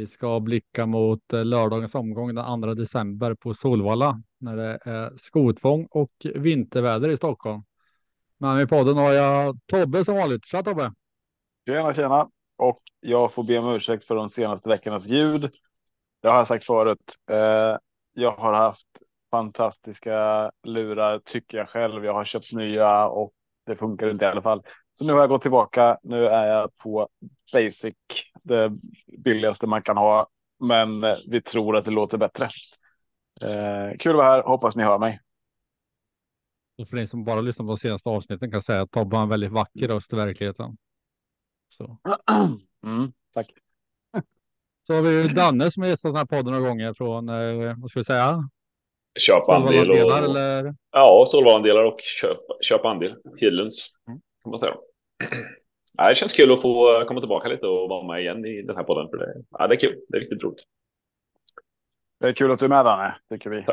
vi ska blicka mot eh, lördagens omgång den 2 december på Solvalla när det är skotvång och vinterväder i Stockholm. Men i podden har jag Tobbe som vanligt. Tja Tobbe! Tjena, tjena! Och jag får be om ursäkt för de senaste veckornas ljud. Det har jag sagt förut. Eh, jag har haft fantastiska lurar tycker jag själv. Jag har köpt nya och det funkar inte i alla fall. Så nu har jag gått tillbaka. Nu är jag på basic, det billigaste man kan ha. Men eh, vi tror att det låter bättre. Eh, kul att vara här. Hoppas ni hör mig. Och för ni som bara lyssnar på de senaste avsnitten kan jag säga att Tobbe har en väldigt vacker röst i verkligheten. Så, Mm, tack. så har vi ju Danne som har gästat den här podden några gånger från, eh, vad ska vi säga? Köp andel och... eller? Ja, Solvalla-andelar och köp, köp andel. Hedlunds Mm. kan man säga. Ja, det känns kul att få komma tillbaka lite och vara med igen i den här podden. För det, ja, det är kul. Det är riktigt roligt. Det är kul att du är med Danne, tycker vi.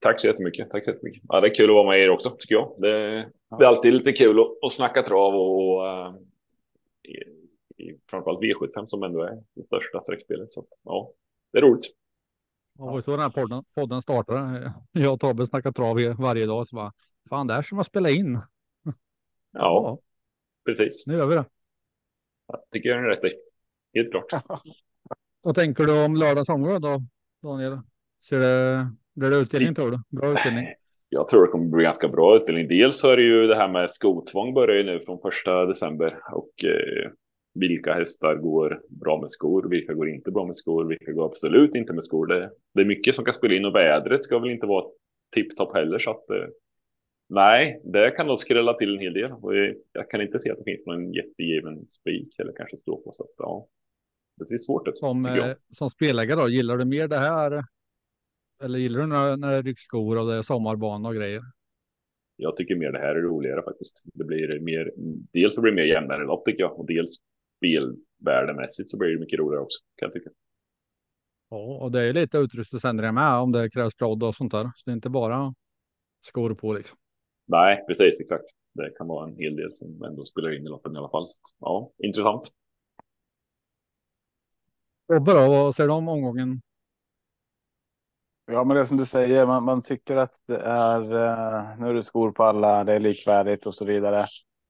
Tack så jättemycket. Tack så jättemycket. Ja, det är kul att vara med er också, tycker jag. Det, det är alltid lite kul att, att snacka trav och uh, i, i, framförallt V75 som ändå är det största sträckspelet. Så ja, det är roligt. Och det så den här podden, podden startade. Jag och Tobbe snackar trav varje dag. Så bara, fan, det här ska man spela in. Ja, precis. Nu gör vi det. Jag tycker jag är rätt i. Helt klart. Vad tänker du om lördagens omgång då, Daniel? Ser det, blir det utdelning tror du? Bra utdelning? Jag tror det kommer bli ganska bra utdelning. Dels så är det ju det här med skotvång börjar ju nu från första december och eh, vilka hästar går bra med skor, vilka går inte bra med skor, vilka går absolut inte med skor. Det, det är mycket som kan spela in och vädret ska väl inte vara tipptopp heller så att eh, nej, det kan nog skrälla till en hel del och jag kan inte se att det finns någon jättegiven spik eller kanske stå på så att ja, det ser svårt ut. Som, eh, som spelägare då, gillar du mer det här? Eller gillar du när, när det är ryggskor och det är sommarbana och grejer? Jag tycker mer det här är roligare faktiskt. Det blir mer, dels så blir det mer jämnare lopp tycker jag och dels spelvärdemässigt så blir det mycket roligare också kan jag tycka. Ja, och det är lite utrustningsändringar med om det krävs prodd och sånt där. Så det är inte bara skor på liksom. Nej, precis exakt. Det kan vara en hel del som ändå spelar in i loppen i alla fall. Så, ja, intressant. Och bra, vad säger du om omgången? Ja, men det som du säger, man, man tycker att det är, eh, nu är det skor på alla, det är likvärdigt och så vidare.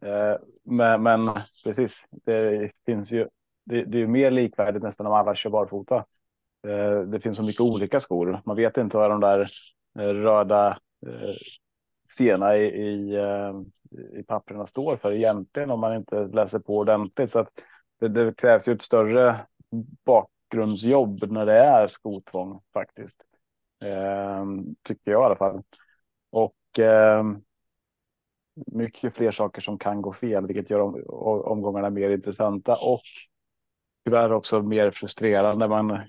Eh, men, men precis, det finns ju, det, det är ju mer likvärdigt nästan om alla kör barfota. Eh, det finns så mycket olika skor. Man vet inte vad de där eh, röda eh, sena i, i, eh, i papperna står för egentligen om man inte läser på ordentligt. Så att det, det krävs ju ett större bakgrundsjobb när det är skotvång faktiskt. Eh, tycker jag i alla fall. Och eh, mycket fler saker som kan gå fel, vilket gör om, omgångarna mer intressanta och tyvärr också mer frustrerande. Man, eh,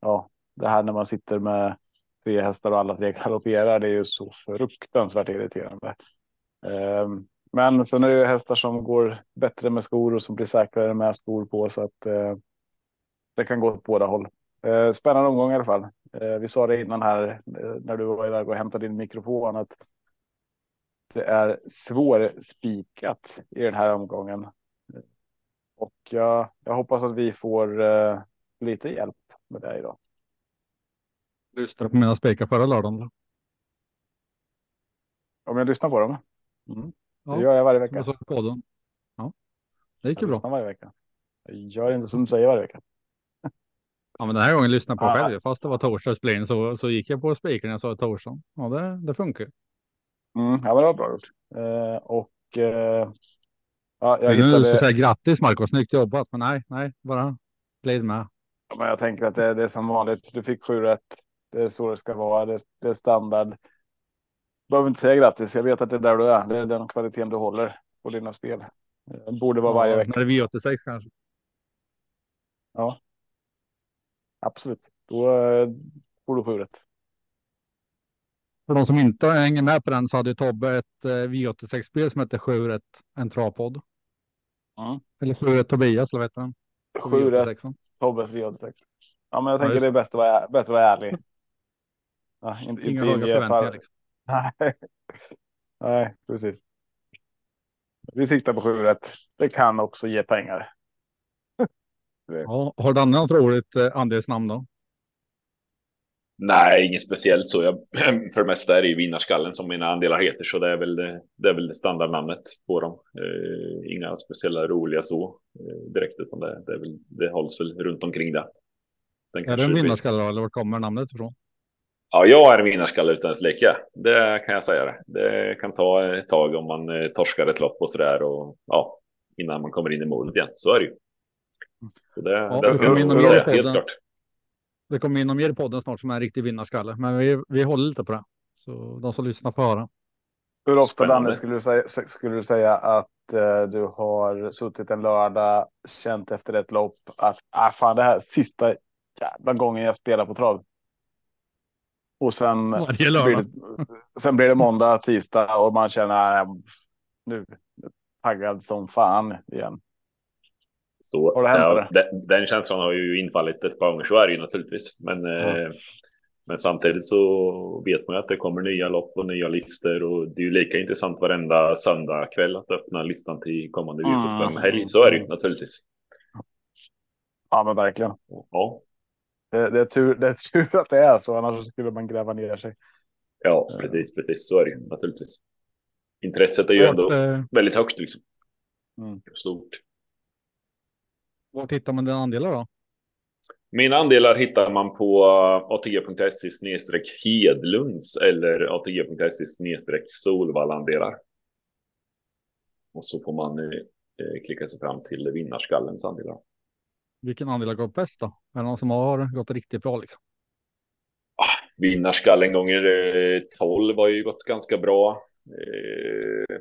ja, det här när man sitter med tre hästar och alla tre galopperar, det är ju så fruktansvärt irriterande. Ehm, men sen är det hästar som går bättre med skor och som blir säkrare med skor på så att eh, det kan gå åt båda håll. Eh, spännande omgång i alla fall. Eh, vi sa det innan här när du var iväg och hämtade din mikrofon att det är svårspikat i den här omgången. Och jag, jag hoppas att vi får eh, lite hjälp med det idag. Lyssnade på mina spikar förra lördagen. Då. Om jag lyssnar på dem. Mm. Ja, Det gör jag varje Jag vecka. såg podden. Ja, det gick ju Jag bra. varje vecka. Jag gör inte som du säger varje vecka. Ja, men den här gången lyssnade jag på Ja. själv. Fast det var torsdagsspelning så, så gick jag på spiken jag sa torsdag. Ja, det, det funkar. Mm, ja, men det var bra gjort. Eh, och eh, ja, jag Jag nu hittade. så säga grattis Marco, snyggt jobbat. Men nej, nej, bara glid med. Ja, Men jag tänker att det, det är som vanligt. Du fick sju rätt. Det är så det ska vara. Det, det är standard. Behöver inte säga grattis. Jag vet att det är där du är. Det är den kvaliteten du håller på dina spel. Det borde vara varje Ja, vecka. När det är V86 kanske. Ja. Absolut. Då eh, får du sju rätt. För de som inte hänger med på den så hade Tobbe ett eh, V86-spel som hette 7 en travpodd. Mm. Eller 7 Tobias, eller vad heter den? På 7 V86. Tobbes V86. Ja, men jag tänker just det är bäst att vara, bättre att vara ärlig. Ja, inte, Inga höga förväntningar. för- Liksom. Nej. Nej, precis. Vi siktar på 7 Det kan också ge pengar. Ja, har Danne något roligt eh, andelsnamn då? Nej, inget speciellt så. Jag, för det mesta är det ju vinnarskallen som mina andelar heter, så det är väl det, det, är väl standardnamnet på dem. Eh, inga speciella roliga så eh, direkt, utan det, det, är väl, det hålls väl runt omkring det. Sen Är det en finns- vinnarskalle då, eller vart kommer namnet ifrån? Ja, jag är en vinnarskalle utan dess leka. Det kan jag säga. Det. kan ta ett tag om man eh, torskar ett lopp och så där och ja, innan man kommer in i målet igen. Så är det ju. Så det, Ja, det ska kommer jag säga, helt klart. Det kommer in mer i podden snart som är en riktig vinnarskalle, men vi, vi håller lite på det. Så de som lyssnar får höra. Hur ofta. Danne skulle du säga, skulle du säga att eh, du har suttit en lördag, känt efter ett lopp att ah, fan det här sista jävla gången jag spelar på trav. Och sen, blir det, sen blir det måndag, tisdag och man känner nu taggad som fan igen. Så, Har det hänt, ja, den, den känslan har ju infallit ett par gånger, så är det ju naturligtvis. Men, eh, men samtidigt så vet man ju att det kommer nya lopp och nya listor och det är ju lika intressant varenda söndag kväll att öppna listan till kommande Mm. V75-helg. Så är det ju naturligtvis. Ja, men verkligen. Ja, Det, det, är tur, det är tur att det är så, annars skulle man gräva ner sig. ja precis, precis. Så är det naturligtvis. Intresset är ju ändå eh, väldigt högt liksom. Mm. Stort. vart hittar man dina andelar då? Mina andelar hittar man på atg.se snedstreck Hedlunds eller atg.se Solvallandelar. Och så får man eh, klicka sig fram till vinnarskallens andelar. Vilken andel har gått bäst då? Är det någon som har gått riktigt bra liksom? Vinnarskallen gånger eh, 12 har ju gått ganska bra. Eh,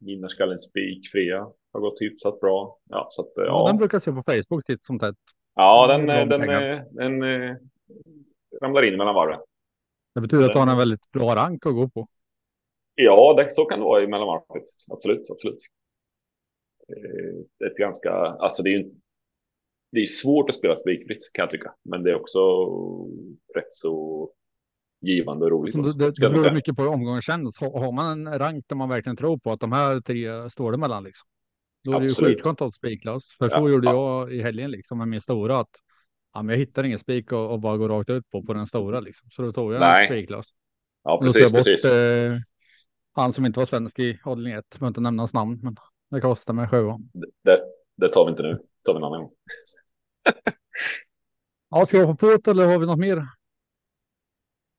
vinnarskallens spik Frea har gått hyfsat bra. Ja, så att, eh, Ja, den ja. brukar se på Facebook titt som tätt. ja, den, den, eh, den eh, ramlar in mellan varven. Det betyder att du har en väldigt bra rank att gå på. Ja, det, så kan det vara i mellanvarvet. Absolut, absolut. Ett ganska, alltså det är ju det är svårt att spela spikfritt kan jag tycka, men det är också rätt så givande och roligt. Så det, också, det, det beror mycket på omgångskänns. Har, har man en rank där man verkligen tror på att de här tre står det mellan liksom. Då är det ju Absolut. skitskönt att spiklös. För så Ja, gjorde ja. jag i helgen liksom med min stora. Att, ja, men jag hittar ingen spik och, och bara går rakt ut på, på den stora liksom. Så då tog jag Nej. en spiklös. Ja, Då tog precis, jag bort eh, han som inte var svensk i avdelning 1. Behöver inte nämna hans namn, men det kostar mig sju. Det, det tar vi inte nu, det tar vi en annan gång. Ja, ska vi hoppa på det eller har vi något mer?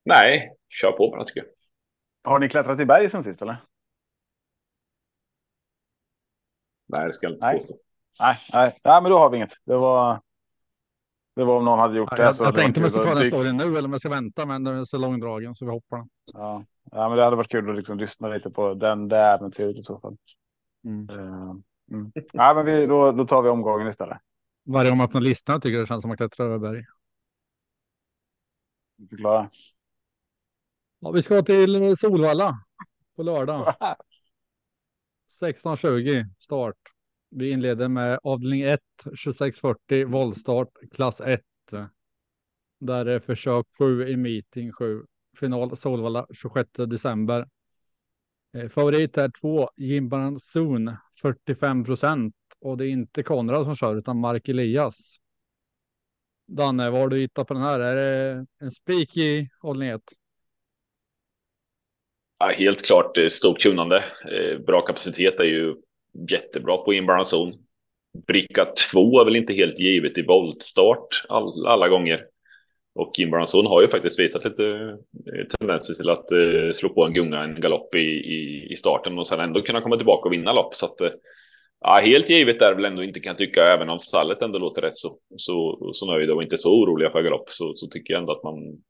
Nej, kör på bara tycker jag. Har ni klättrat i berg sen sist eller? Nej, det ska jag inte Nej. påstå. Nej, nej, nej, men då har vi inget. Det var. Det var om någon hade gjort Ja, det. jag, så jag tänkte om jag ska ta den storyn nu eller om jag ska vänta, men den är så långdragen så vi hoppar den. Ja. ja, men det hade varit kul att liksom lyssna lite på den det äventyret i så fall. Mm. Eh, Mm. Ja, men vi, då, då tar vi omgången istället. Varje gång man öppnar listan tycker jag det känns som att man klättrar över berg. Förklara. Ja, vi ska till Solvalla på lördag. 16.20 start. Vi inleder med avdelning 1, 2640, voltstart, klass 1. Där är försök 7 i meeting 7. Final Solvalla 26 december. Eh, Favorit är 2, Jimbaran Zon, 45 procent. Och det är inte Konrad som kör utan Mark Elias. Danne, vad har du hittat på den här? Är det en spik i hållning 1? Ja, helt klart eh, stort kunnande. Eh, bra kapacitet är ju jättebra på inbound zon. Bricka 2 är väl inte helt givet i voltstart all, alla gånger. Och inbound zon har ju faktiskt visat lite eh, tendenser till att slå på en gunga, en galopp i, i, i starten och sen ändå kunna komma tillbaka och vinna lopp. Så att, ja, helt givet är det väl ändå inte kan jag tycka, även om stallet ändå låter rätt så, så, så nöjda och inte så oroliga för galopp så, så tycker jag ändå att man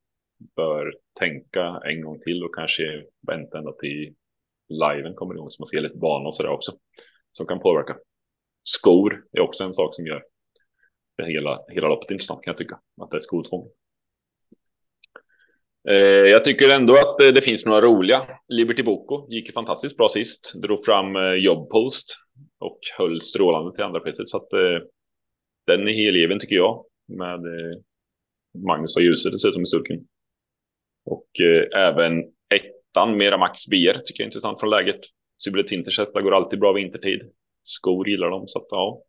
bör tänka en gång till och kanske vänta ända till liven kommer igång så man ser lite bana och sådär också som kan påverka. Skor är också en sak som gör det hela, hela loppet intressant kan jag tycka. Att det är skotvång. Eh, jag tycker ändå att det finns några roliga. Liberty Boko gick fantastiskt bra sist. Drog fram eh, Jobpost. jobbpost och höll strålande till andra priset. Så att eh, den är helgiven tycker jag. Med eh, Magnus och Ljuse dessutom i sulken. Och eh, även ettan, Mera Max BR, tycker jag är intressant från läget. Sybille Tinters hästar går alltid bra vintertid. Skor gillar de, så att ja.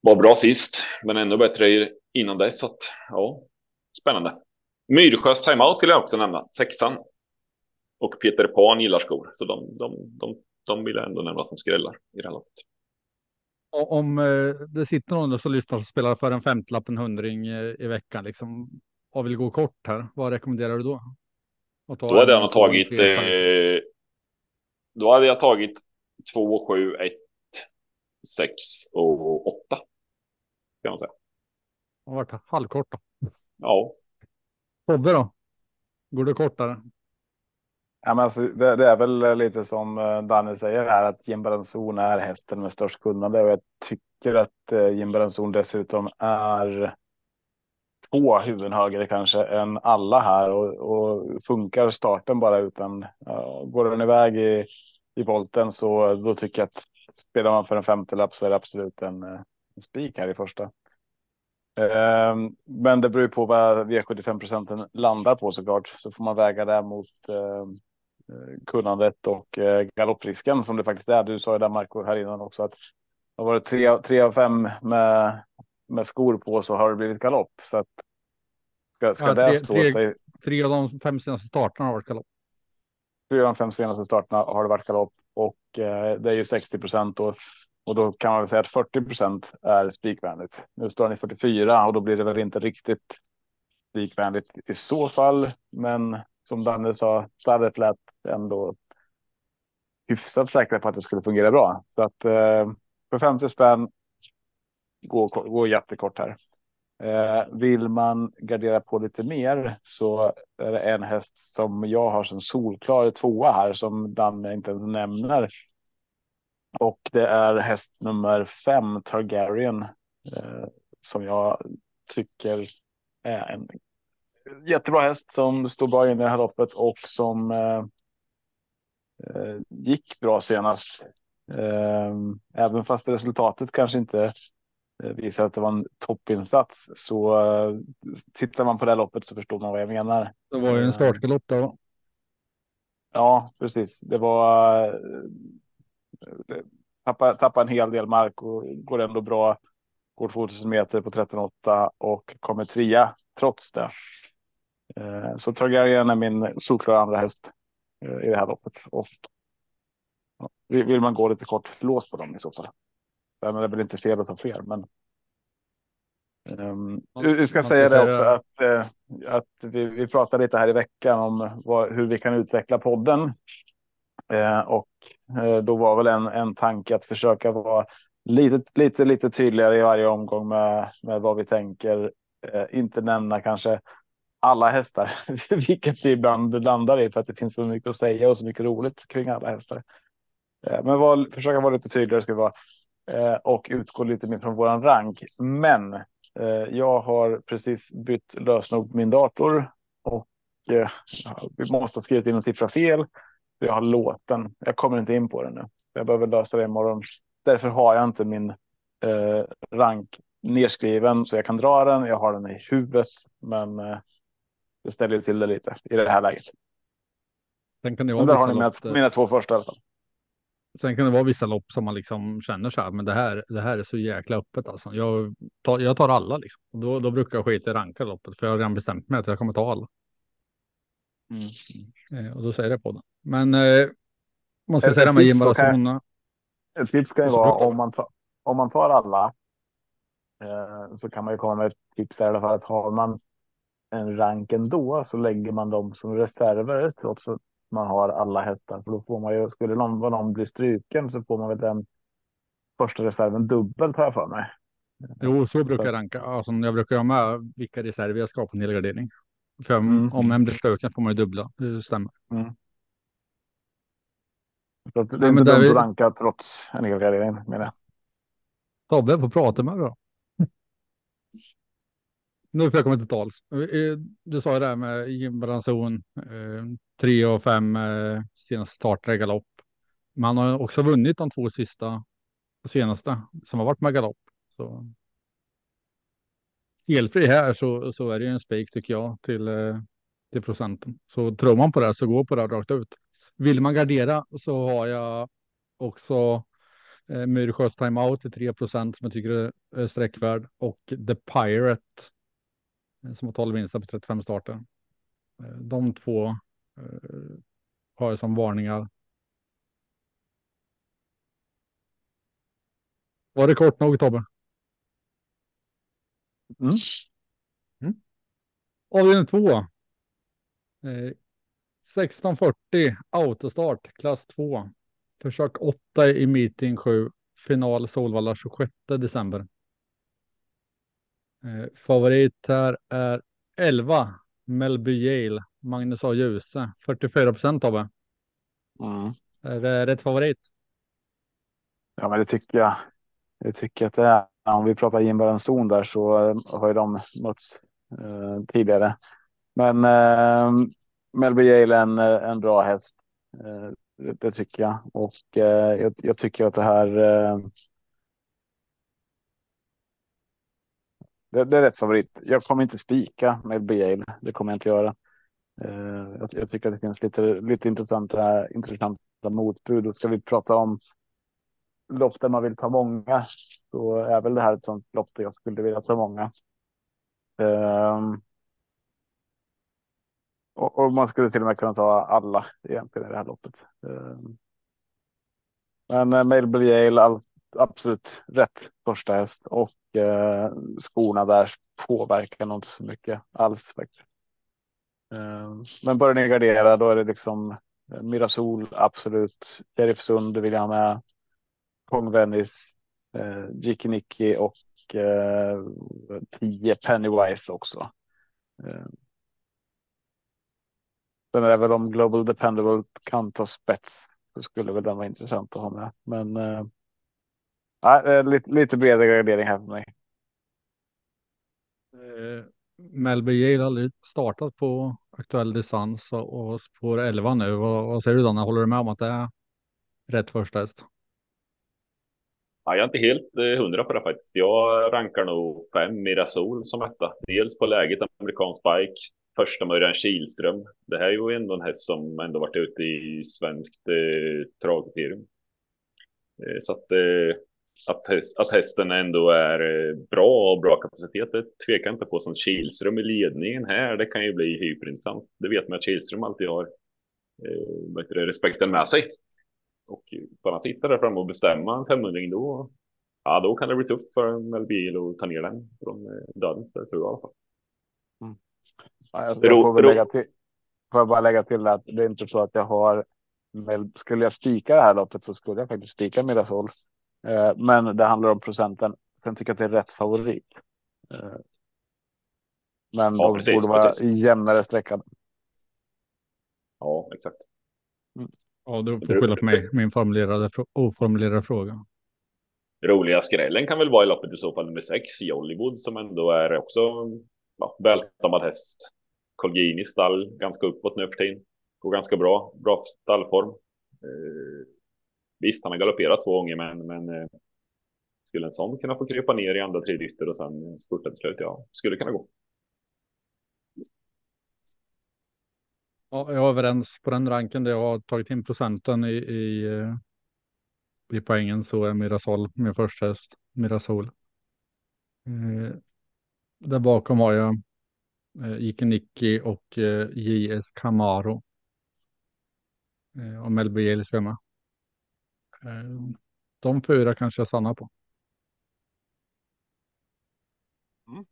Var bra sist, men ännu bättre innan dess. Så att, ja, spännande. Myrsjös timeout vill jag också nämna, sexan. Och Peter Pan gillar skor, så de, de, de, de vill jag ändå nämna som skrällar i det här loppet. Om eh, det sitter någon som lyssnar som spelar för en femtelapp, en hundring eh, i veckan liksom och vill gå kort här, vad rekommenderar du då? Då hade jag nog tagit. Eh, då hade jag tagit 2, 7, 1, 6 och 8. Kan man säga. Det har varit halvkort då. Ja. Tobbe då? Går det kortare? Ja, men alltså, det, det, är väl lite som eh, Danny säger här att Jim Branson är hästen med störst kunnande. Och jag tycker att eh, Jim Branson dessutom är två huvuden högre kanske än alla här. Och, och funkar starten bara utan uh, går den iväg i, i volten så då tycker jag att spelar man för en femtelapp så är det absolut en, en spik här i första. Uh, men det beror ju på vad V75 procenten landar på såklart. Så får man väga det mot uh, kunnandet och uh, galopprisken som det faktiskt är. Du sa ju där Marco här innan också att det har varit tre, tre av fem med med skor på så har det blivit galopp. Så att ska, ska ja, det tre, stå tre, sig. Tre av de fem senaste starterna har varit galopp. Tre av de fem senaste starterna har det varit galopp och eh, det är ju 60 procent och, och då kan man väl säga att 40 procent är spikvänligt. Nu står han i 44 och då blir det väl inte riktigt spikvänligt i så fall. Men som Danne sa, slarvet lät ändå hyfsat säkra på att det skulle fungera bra. Så att eh, för 50 spänn gå, gå jättekort här. Eh, vill man gardera på lite mer så är det en häst som jag har som solklar tvåa här som Danne inte ens nämner. Och det är häst nummer fem, Targaryen, eh, som jag tycker är en jättebra häst som står bra in i det här loppet och som eh, eh gick bra senast. Eh, även fast resultatet kanske inte Eh, visar att det var en toppinsats. Så uh, tittar man på det loppet så förstår man vad jag menar. Det var ju en startgalopp då. Ja, precis. Det var. Tappa, tappa en hel del mark och går ändå bra. Går 2000 meter på 13,8 och kommer trea trots det. Uh, så Targaryen är min solklara andra häst i det här loppet och vill man gå lite kort lås på dem i så fall. Men det är väl inte fel att ta fler, men. Um, vi ska säga det också att, uh, att vi, vi pratar lite här i veckan om vad, hur vi kan utveckla podden. Uh, och uh, då var väl en, en tanke att försöka vara lite, lite, lite tydligare i varje omgång med, med vad vi tänker. inte nämna kanske alla hästar, vilket vi ibland landar i för att det finns så mycket att säga och så mycket roligt kring alla hästar. Eh, men var, försöka vara lite tydligare ska vi vara. Eh, och utgå lite mer från våran rank. Men eh, jag har precis bytt lösenord på min dator och vi måste ha skrivit in en siffra fel. Jag har låten. Jag kommer inte in på den nu. Jag behöver lösa det imorgon. Därför har jag inte min rank nedskriven så jag kan dra den. Jag har den i huvudet, men eh, det ställer till det lite i det här läget. Sen kan det vara men där har ni mina, mina två första i alla fall. Sen kan det vara vissa lopp som man liksom känner så här, men det här, det här är så jäkla öppet alltså. Jag tar, jag tar alla liksom. Då, då brukar jag skita i ranka loppet, för jag har redan bestämt mig att jag kommer ta alla. Mm. Eh, och då säger det på den. Men eh, måste säga det med Jim Barazona. Ett tips kan ju vara om man, tar, om man tar alla. Eh, så kan man ju komma med ett tips i alla fall att har man en rank ändå så lägger man dem som reserver trots att man har alla hästar. För då får man ju, skulle någon, någon bli struken så får man väl den första reserven dubbelt har jag för mig. Jo, så brukar jag ranka. Alltså, jag brukar ha med vilka reserver jag ska ha på en helgardering. För mm. om en blir struken får man ju dubbla. Det stämmer. Mm. Så det är Nej, inte dumt vi... att ranka trots en helgardering menar jag. Tobbe, på prata med då nu får jag komma till tals. Eh, du sa ju det här med Jimbaranzon, eh, tre och fem eh, senaste starter i galopp. Man har också vunnit de två sista senaste som har varit med galopp. Så. Elfri här så, så är det ju en spik tycker jag till, eh, till procenten. Så tror man på det så gå på det rakt ut. Vill man gardera så har jag också eh, Myrsjös timeout till 3 procent som jag tycker är sträckvärd och The Pirate Eh, som har 12 vinster på 35 starter. Eh, de två eh, har jag som varningar. Var det kort nog Tobbe? Mm. Mm. Avdelning 2. 1640 autostart klass 2. Försök 8 i meeting 7. Final Solvalla 26 december. Eh, favorit här är 11 Melby Yale. Magnus A. Djuse. 44 procent det. Mm. Är det rätt favorit? Ja, men det tycker jag. Det tycker jag att det är. Om vi pratar Jim zon där så eh, har ju de mötts eh, tidigare. Men eh, Melby Yale är en, en bra häst. Eh, det, det, tycker jag. Och eh, jag, jag, tycker att det här. Det, det, är rätt favorit. Jag kommer inte spika med Bale. Det kommer jag inte göra. Uh, jag, jag, tycker att det finns lite, lite intressanta, eh, intressanta motbud. Och ska vi prata om lopp där man vill ta många så är väl det här ett sånt lopp där jag skulle vilja ta många. Uh, och, och, man skulle till och med kunna ta alla egentligen i det här loppet. Uh, men uh, Melby absolut rätt första häst och eh, skorna där påverkar nog inte så mycket alls faktiskt. Eh, men börjar ni gardera då är det liksom eh, Mirasol absolut. Sheriff Sund vill jag ha med. Kong Venice, eh, Jikiniki och eh, 10 Pennywise också. Eh. Sen är det väl om Global Dependable kan ta spets så skulle väl den vara intressant att ha med. Men eh, äh, lite, lite bredare gradering här för mig. Eh, Melby Yale har aldrig startat på aktuell distans och, och spår 11 nu. Vad, vad säger du Danne? Håller du med om att det är rätt första häst? Ja, jag är inte helt eh, hundra på det faktiskt. Jag rankar nog fem Mirasol som etta. Dels på läget amerikansk bike, första Mörjan Kihlström. Det här är ju ändå en häst som ändå varit ute i svenskt eh, travkriterium. Eh, så att, eh, att, att hästen ändå är eh, bra och bra kapacitet, det tvekar inte på. Som Kihlström i ledningen här, det kan ju bli hyperintressant. Det vet man att Kihlström alltid har eh, respekten med sig. Och får han sitta där framme och bestämma en 500 då, ja, då kan det bli tufft för Melbil att ta ner den från eh, döden. Det tror jag i alla fall. Mm. Ja, jag, jag får, lägga till, får jag bara lägga till att det är inte så att jag har skulle jag spika det här loppet så skulle jag faktiskt spika Mirasol. Eh, men det handlar om procenten. Sen tycker jag att det är rätt favorit. Eh, men ja, de precis, borde vara precis. jämnare sträckad. Ja, exakt. Mm. Ja, du får skylla på mig, min formulerade, oformulerade fråga. Roliga skrällen kan väl vara i loppet i så fall nummer sex, Jollywood, som ändå är också ja, välstammad häst. Colgini stall ganska uppåt nu för tiden. Går ganska bra, bra stallform. Eh, visst, han har galopperat två gånger, men, men eh, skulle en sån kunna få krypa ner i andra tredje ytter och sen spurta till slut? Ja, skulle kunna gå. Ja, jag är överens på den ranken där jag har tagit in procenten i, i, eh, i poängen så är Mirasol min första häst. Mirasol. Eh, där bakom har jag eh, Ike och eh, JS Camaro. Eh, och Melby Yale ska med. Eh, de fyra kanske jag stannar på. Mm.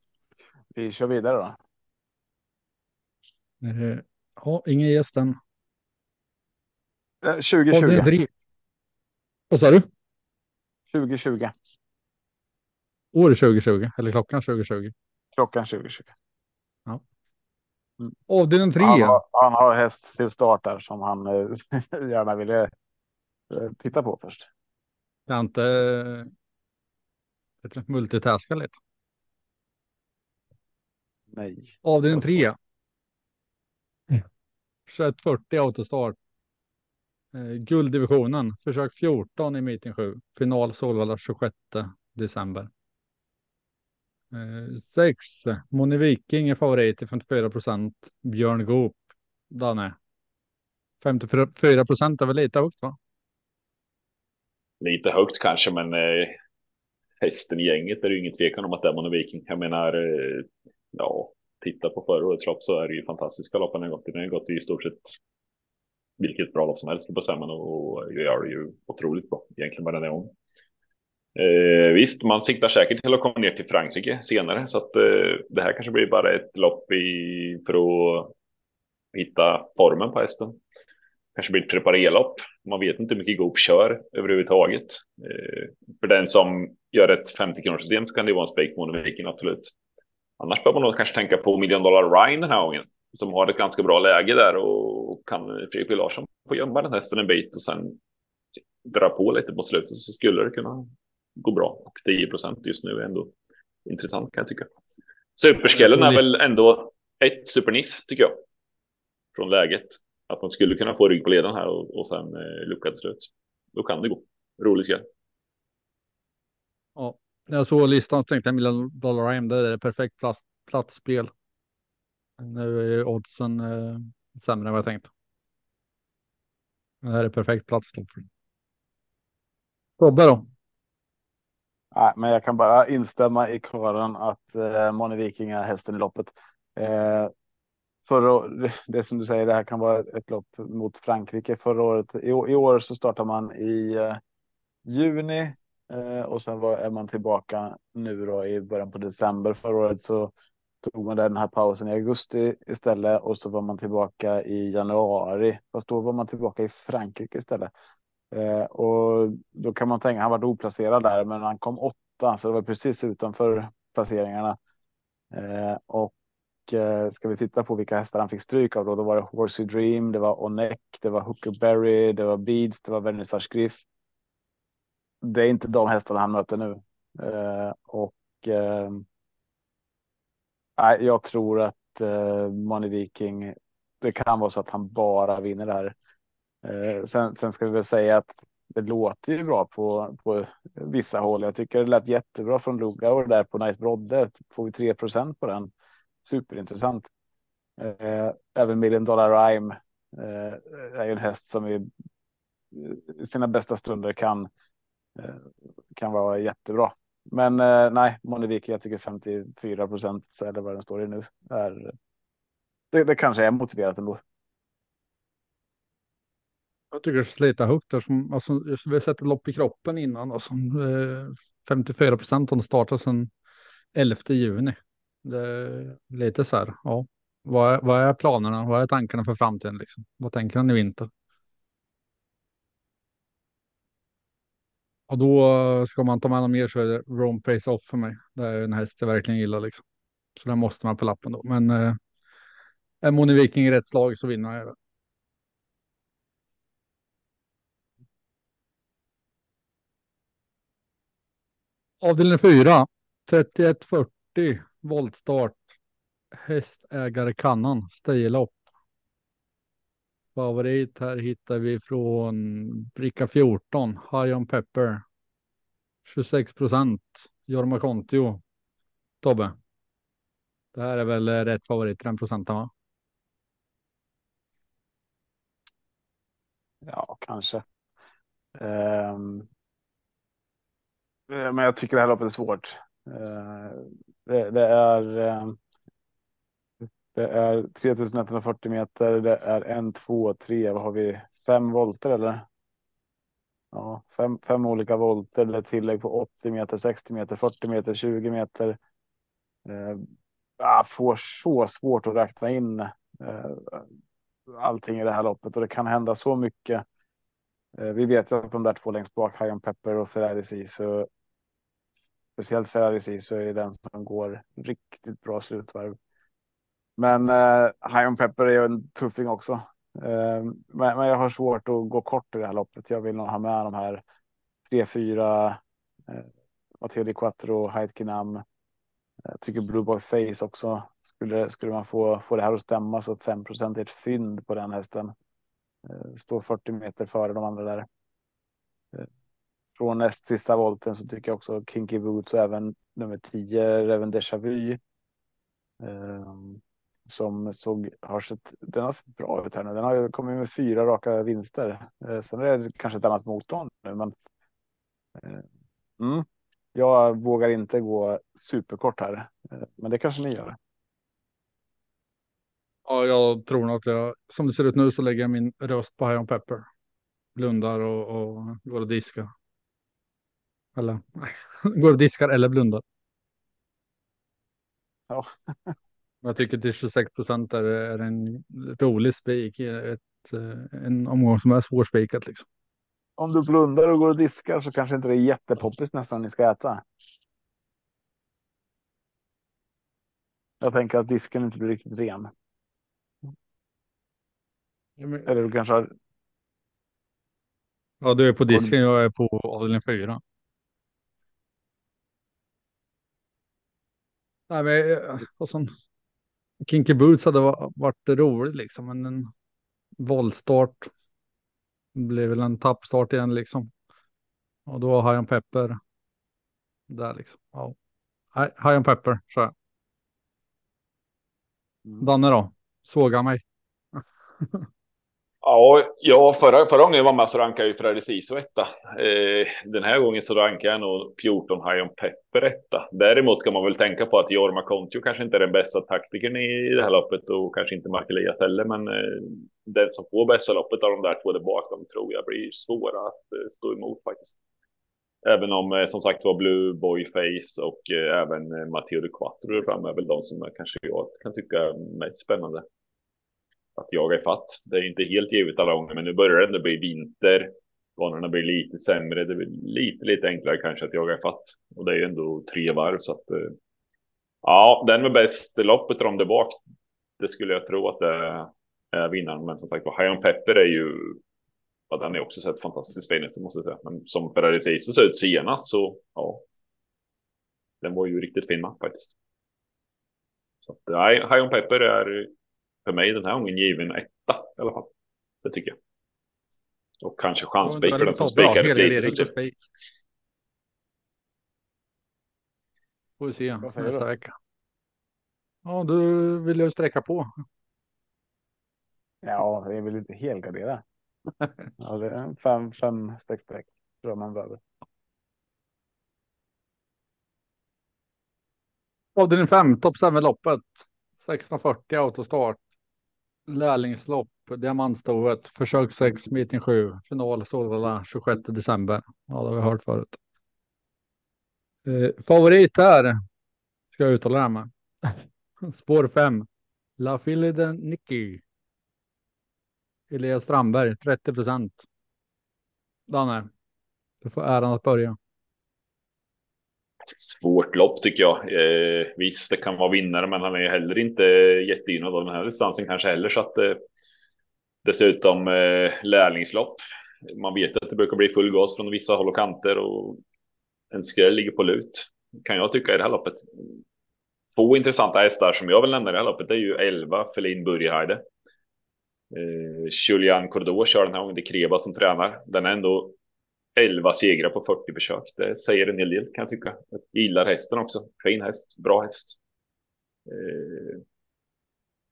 Vi kör vidare då. Eh, Ja, ingen gäst än. 2020. Ja, Vad sa du? 2020. År 2020 eller klockan 2020? Klockan 2020. Ja. Mm. Avdelning 3. Han, har, han har häst till start där som han eh, gärna ville eh, titta på först. Jag inte eh, multitaska lite. Nej. Avdelning Alltså. 3. 2140 autostart. Eh, gulddivisionen, försök 14 i meeting 7. Final Solvalla 26 december. 6. Moni Viking är favorit till 54 procent. Björn Goop, Danne. 54 procent är väl lite högt va? Lite högt kanske, men eh, hästen i gänget är det ju ingen tvekan om att det är Mono Viking. Jag menar, eh, ja, titta på förra årets lopp så är det ju fantastiska lopp han har gått i. Den har gått i stort sett vilket bra lopp som helst på sämman och gör det ju otroligt bra egentligen bara den gången. Eh, visst, man siktar säkert till att komma ner till Frankrike senare så att eh, det här kanske blir bara ett lopp i för att hitta formen på hästen. Kanske blir ett preparerlopp. Man vet inte hur mycket Goop kör överhuvudtaget. Eh, för den som gör ett 50 kronors system så kan det vara en spik på Viking absolut. Annars bör man nog kanske tänka på Million Dollar Ryan den här gången som har ett ganska bra läge där och kan Fredrik. Larsson få gömma den hästen en bit och sen dra på lite på slutet så skulle det kunna gå bra. Och 10 procent just nu är ändå intressant kan jag tycka. Superskallen är väl ändå ett superniss tycker jag. Från läget. Att man skulle kunna få rygg på ledan här och, och sen eh, lucka till slut. Då kan det gå. Rolig skräll. Ja, när jag såg listan så tänkte jag Million Dollar Rhyme, det är det perfekt plats, platsspel. Nu är ju oddsen eh, sämre än vad jag tänkt. Det här är perfekt plats. Tobbe då? Nej, men jag kan bara instämma i kören att eh, Moni Viking är hästen i loppet. Eh, förra, det som du säger, det här kan vara ett lopp mot Frankrike förra året. I, i år så startar man i eh, juni eh, och sen var, är man tillbaka nu då i början på december. Förra året så tog man den här pausen i augusti istället och så var man tillbaka i januari. Fast då var man tillbaka i Frankrike istället. Eh, och då kan man tänka, han var oplacerad där, men han kom åtta, så det var precis utanför placeringarna. Eh, och Eh, ska vi titta på vilka hästar han fick stryk av då, då var det Horsey Dream, det var Onek, det var Huckleberry, det var Beads, det var Vernissage Griff. Det är inte de hästarna han möter nu. Eh, och eh, nej, jag tror att eh, Money Viking, det kan vara så att han bara vinner det här. Sen, sen ska vi väl säga att det låter ju bra på, på vissa håll. Jag tycker det lät jättebra från Lugauer där på Nice Brodde. Får vi 3% på den. Superintressant. Eh, även Million Dollar Rhyme eh, är ju en häst som i sina bästa stunder kan, eh, kan vara jättebra. Men eh, nej, Monivik, jag tycker 54 procent eller vad den står i nu är. Det, det kanske är motiverat ändå. Jag tycker det slita högt där som alltså, vi har sett ett lopp i kroppen innan och som eh, 54 procent har startat sedan 11 juni. Det är lite så här, ja. Vad är, vad är planerna? Vad är tankarna för framtiden liksom? Vad tänker han i vinter? Och då ska man ta med något mer så är det Rome Pace Off för mig. Det är en häst jag verkligen gillar liksom. Så den måste man på lappen då. Men eh, är Moni Viking i rätt slag så vinner jag. Avdelning 4, 3140 voltstart. Hästägare kannan, stejlopp. Favorit här hittar vi från bricka 14, High on Pepper. 26 procent, Jorma Kontio. Tobbe. Det här är väl eh, rätt favorit, den procenten va? Ja, kanske. Um, men jag tycker det här loppet är svårt. Eh, det, det, är. Eh, det är 3140 meter. Det är en, två, tre. Vad har vi? Fem volter eller? Ja, fem, fem olika volter. Det är tillägg på 80 meter, 60 meter, 40 meter, 20 meter. Eh, Jag får så svårt att räkna in allting i det här loppet och det kan hända så mycket. Vi vet ju att de där två längst bak, Hayon Pepper och Ferrari så speciellt Ferrari så är den som går riktigt bra slutvarv. Men eh, High on Pepper är ju en tuffing också. Eh, men, men, jag har svårt att gå kort i det här loppet. Jag vill nog ha med de här tre, fyra. Eh, Matteo Di Quattro, Heidkinam. Jag tycker Blue Boy Face också. Skulle, skulle man få, få det här att stämma så 5 är ett fynd på den hästen. Eh, står 40 meter före de andra där. Eh, från näst sista volten så tycker jag också Kinky Boots och även nummer 10 Reven Déjà Vu. Eh, som såg, har sett, den har sett bra ut här nu. Den har kommit med fyra raka vinster. Eh, sen är det kanske ett annat motstånd nu, men. Eh, mm, jag vågar inte gå superkort här, eh, men det kanske ni gör. Ja, jag tror nog att jag, som det ser ut nu så lägger jag min röst på High on Pepper. Blundar och, och går och diskar. Eller går och diskar eller blundar. Ja. jag tycker till 26 procent är, är en rolig spik. Ett, en omgång som är svårspikat liksom. Om du blundar och går och diskar så kanske inte det är jättepoppis nästan ni ska äta. Jag tänker att disken inte blir riktigt ren. Ja, men... Eller du kanske har. Ja, du är på disken. Jag är på avdelning fyra. Nej, men eh, och sån, Kinky Boots hade varit roligt liksom, men en våldstart blev väl en tappstart igen liksom. Och då har jag en pepper där liksom. Ja. High Pepper, så jag. Mm. Danne då? Såga mig. Ja, ja förra, förra gången jag var med så rankade jag ju Fredrik Sisu etta. Eh, den här gången så rankar jag nog 14 High on Pepper etta. Däremot ska man väl tänka på att Jorma Kontio kanske inte är den bästa taktikern i det här loppet och kanske inte Mark Elias heller, men eh, den som får bästa loppet av de där två där bak, de tror jag blir svåra att eh, stå emot faktiskt. Även om eh, som sagt var Blue Boy Face och eh, även eh, Matteo de Quattro fram är väl de som kanske jag kan tycka är mest spännande att jaga ifatt. Det är inte helt givet alla gånger, men nu börjar det ändå bli vinter. Banorna blir lite sämre. Det blir lite, lite enklare kanske att jaga ifatt. Och det är ju ändå tre varv så att. Eh, ja, den med bäst loppet om det bak. Det skulle jag tro att det är vinnaren. Men som sagt var, High on Pepper är ju. Ja, den är också sett fantastiskt fin ut måste jag säga. Men som Ferrari Sisu såg ut senast så ja. Den var ju riktigt fin faktiskt. Så att, nej, High on Pepper är för mig den här gången given etta i alla fall. Det tycker jag. Och kanske chansspik för den som spikar lite. Får vi se nästa vecka. Ja, du vill ju sträcka på. Ja, det är väl inte helgardera. ja, det är fem, fem streck tror jag man behöver. Avdelning fem, topp 7 loppet. 1640 autostart lärlingslopp, diamantstovet, försök 6, meeting 7, final Solvalla 26 december. Ja, det har vi hört förut. Eh, favorit här ska jag uttala det här med. Spår 5. La Fille de Nicky. Elias Strandberg, 30 procent. Danne, du får äran att börja. Svårt lopp tycker jag. Eh, visst, det kan vara vinnare, men han är heller inte jättegynnad av den här distansen kanske heller. Så att eh, dessutom eh, lärlingslopp. Man vet att det brukar bli full gas från vissa håll och kanter och en skräll ligger på lut. Kan jag tycka i det här loppet. Två intressanta hästar som jag vill nämna i det här loppet är ju 11 Felin Burgerheide. Eh, Julian Cordeaux kör den här gången, det är Kreba som tränar. Den är ändå 11 segrar på 40 försök. Det säger en hel del kan jag tycka. Jag gillar hästen också. Fin häst, bra häst. Eh,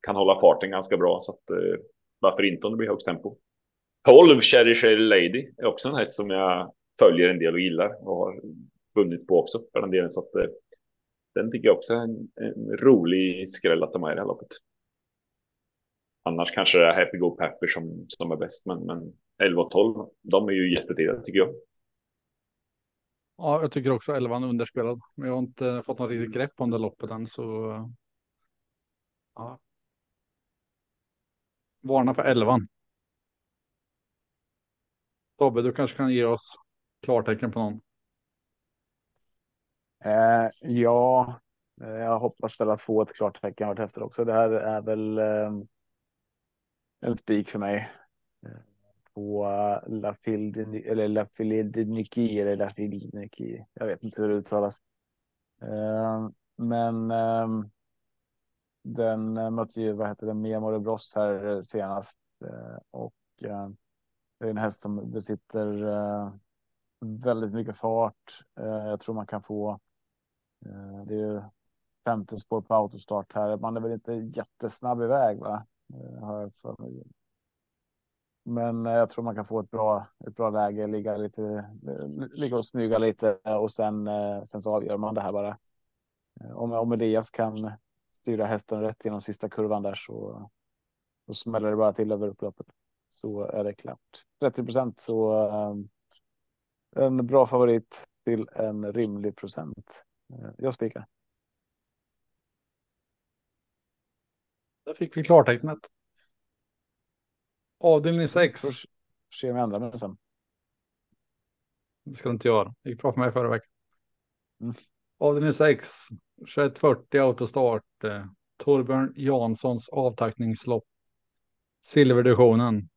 kan hålla farten ganska bra så att eh, varför inte om det blir högt tempo. 12 Cherry Cherry Lady är också en häst som jag följer en del och gillar och har vunnit på också för den delen så att eh, den tycker jag också är en, en rolig skräll att ta med i det här loppet. Annars kanske det är Happy Go Pepper som, som är bäst, men, men 11 och 12, de är ju jättetidiga tycker jag. Ja, jag tycker också 11 är underspelad, men jag har inte fått något riktigt grepp om det loppet än så. Ja. Varna för 11. Tobbe, du kanske kan ge oss klartecken på någon. Eh, ja, eh, jag hoppas väl att få ett klartecken vart efter också. Det här är väl eh, en spik för mig. På eh, Lafille eller Lafille Niki eller Lafille Niki. Jag vet inte hur det uttalas. Ehm, men ehm, den eh, mötte ju, vad heter det, Memo Bros här eh, senast och ehm, det är en häst som besitter väldigt mycket fart. Jag tror man kan få. Det är femte spår på autostart här. Man är väl inte jättesnabb iväg va? Har jag för mig. Men eh, jag tror man kan få ett bra, ett bra läge, ligga lite, eh, ligga och smyga lite och sen, eh, sen så avgör man det här bara. Om, om Elias kan styra hästen rätt genom sista kurvan där så, så smäller det bara till över upploppet. Så är det klart. 30 procent så en bra favorit till en rimlig procent. Jag spikar. Där fick vi klartecknet. Avdelning 6. Se om jag ändrar mig sen. Det ska du inte göra. Det gick bra för mig förra veckan. Mm. Avdelning 6. 2140 autostart. Eh, Torbjörn Janssons avtackningslopp. Silverdivisionen.